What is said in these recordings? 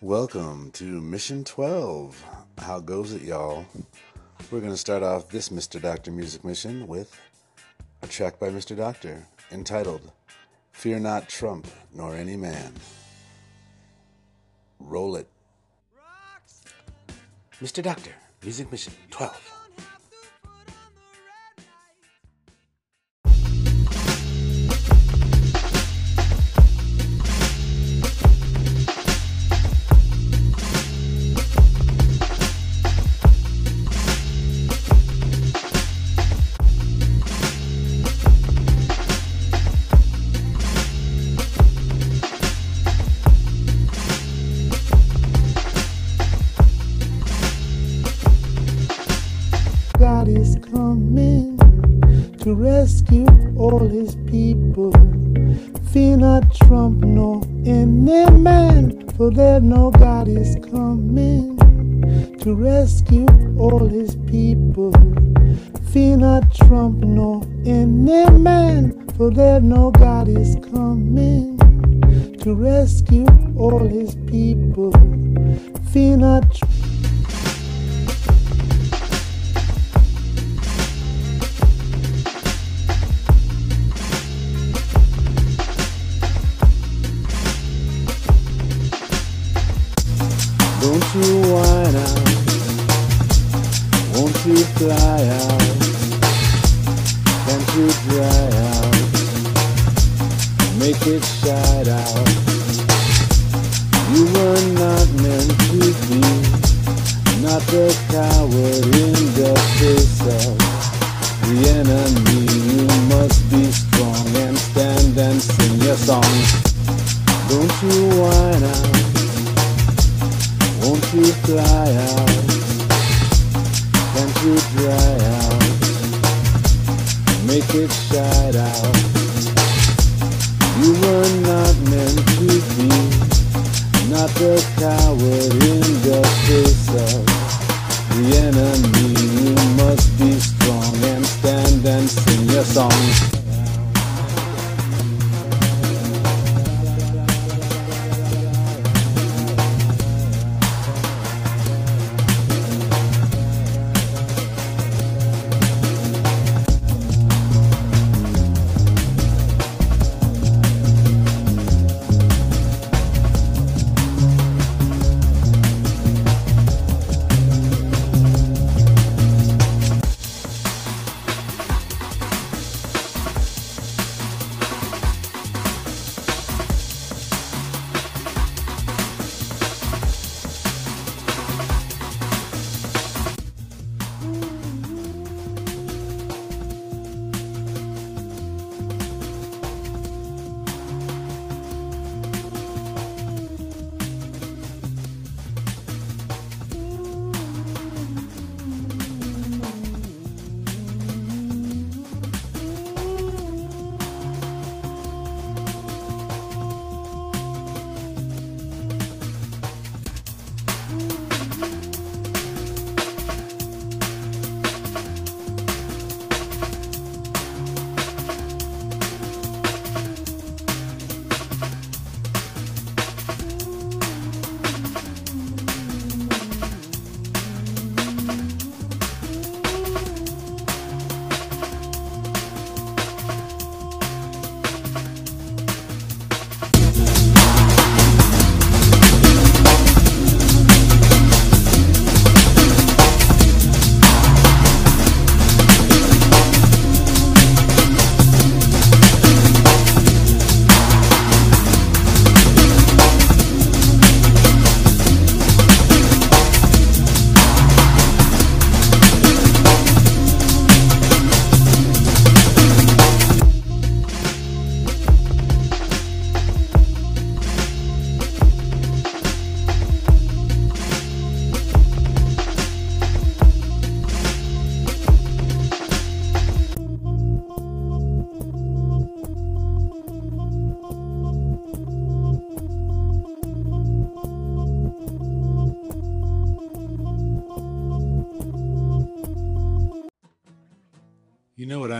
Welcome to Mission 12. How goes it, y'all? We're going to start off this Mr. Doctor music mission with a track by Mr. Doctor entitled Fear Not Trump Nor Any Man. Roll it. Mr. Doctor, Music Mission 12. Is coming to rescue all his people. Fear not Trump nor any man, for there no God is coming to rescue all his people. Fear not Trump. Don't you whine out? Won't you fly out? Can't you dry out? Make it shine out. You were not meant to be, not the coward in the face of the enemy. You must be strong and stand and sing your song. Don't you whine out? You fly out? Can't you dry out? Make it shine out.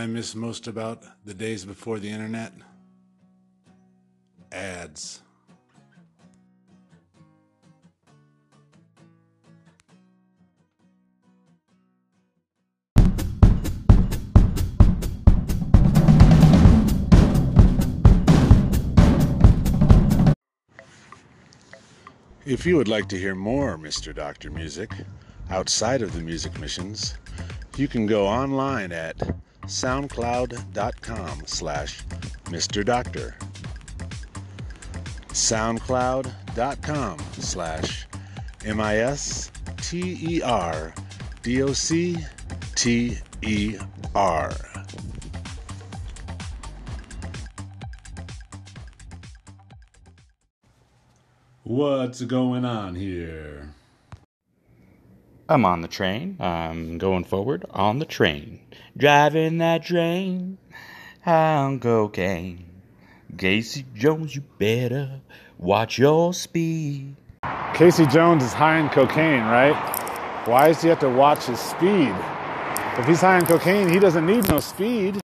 miss most about the days before the internet? Ads. If you would like to hear more Mr. Doctor Music outside of the music missions, you can go online at soundcloud.com slash Mr. Doctor. soundcloud.com slash M-I-S-T-E-R-D-O-C-T-E-R. What's going on here? I'm on the train. I'm going forward on the train. Driving that train on cocaine. Casey Jones, you better watch your speed. Casey Jones is high on cocaine, right? Why does he have to watch his speed? If he's high on cocaine, he doesn't need no speed.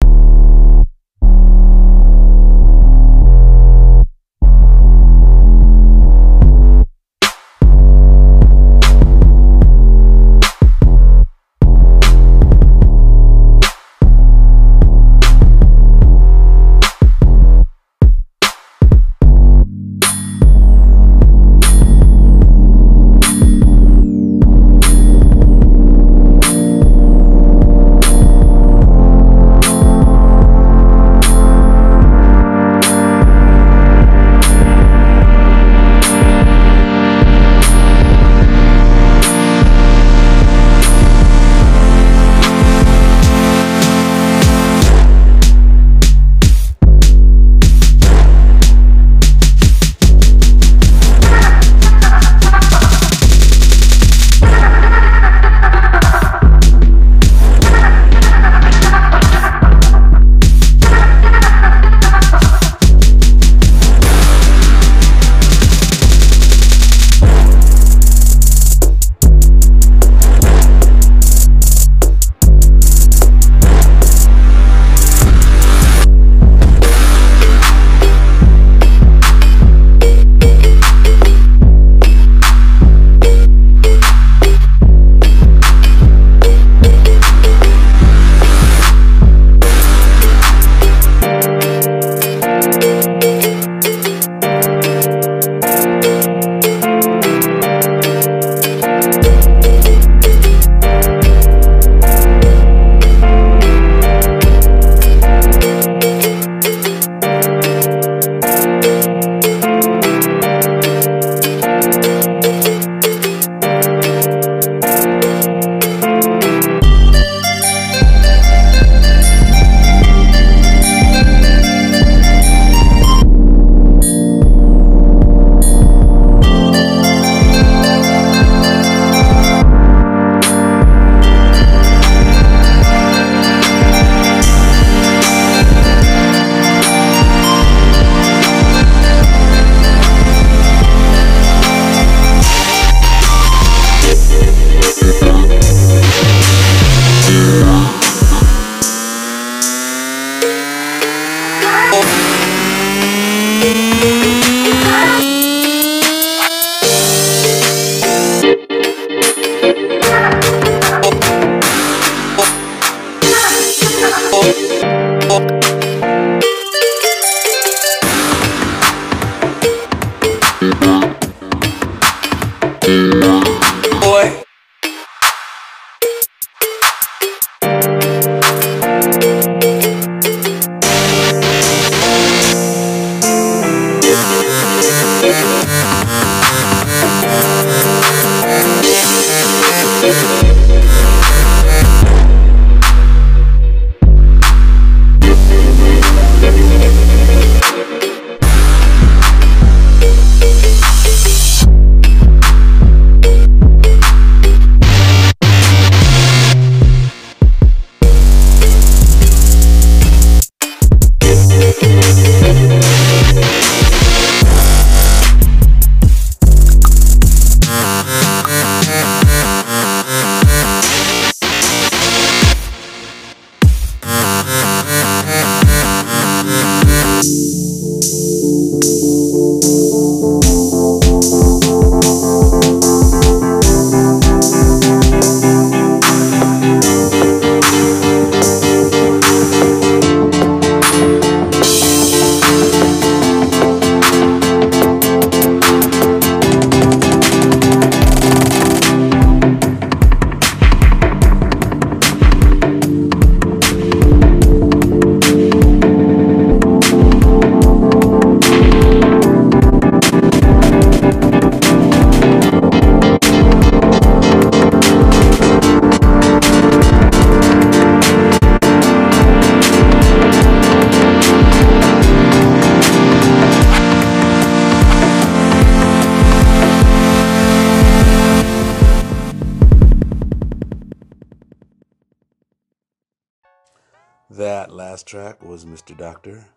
Last track was Mr. Doctor,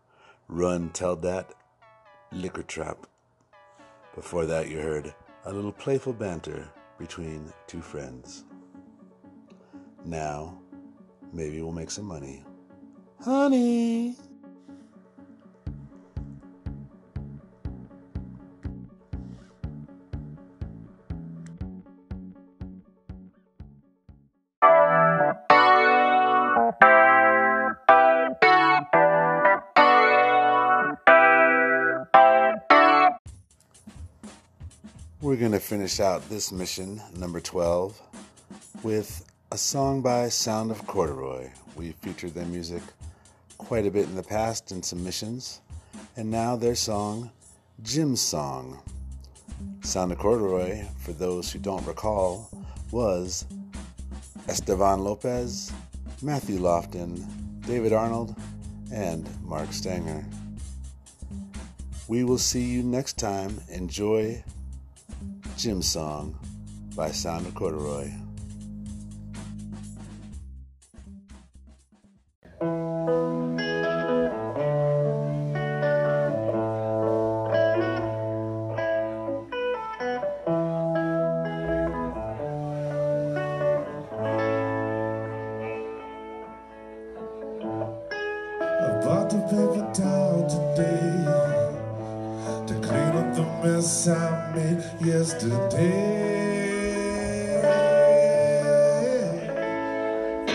Run Tell That, Liquor Trap. Before that, you heard a little playful banter between two friends. Now, maybe we'll make some money. Honey! Finish out this mission, number 12, with a song by Sound of Corduroy. We featured their music quite a bit in the past in some missions, and now their song, Jim's Song. Sound of Corduroy, for those who don't recall, was Estevan Lopez, Matthew Lofton, David Arnold, and Mark Stanger. We will see you next time. Enjoy Jim's Song by of Corduroy.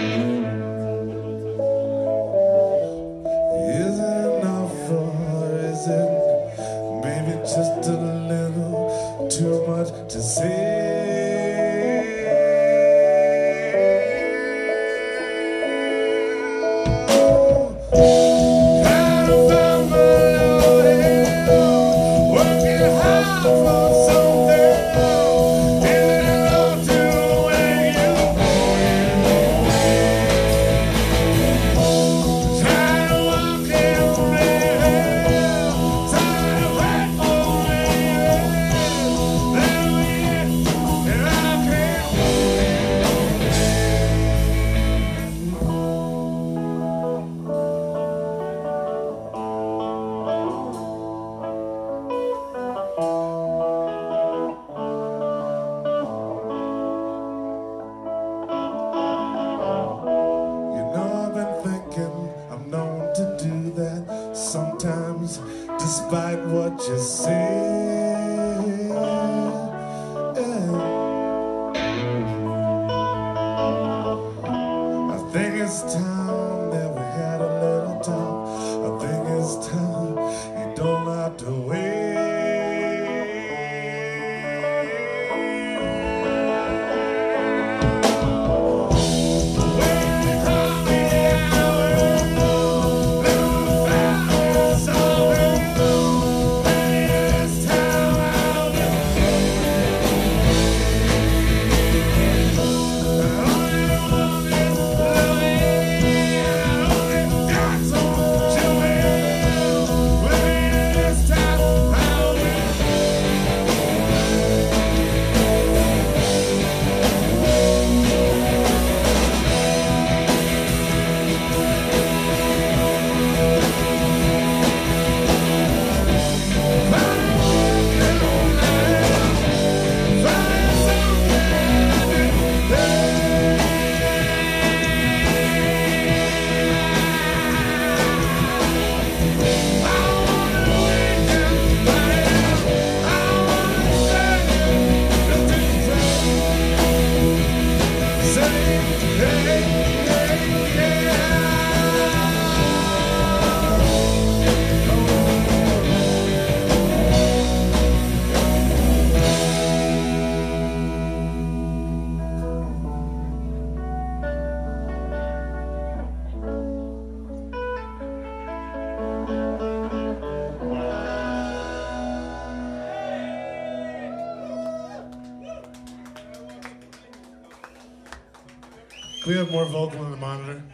Is despite what you say. Monitor?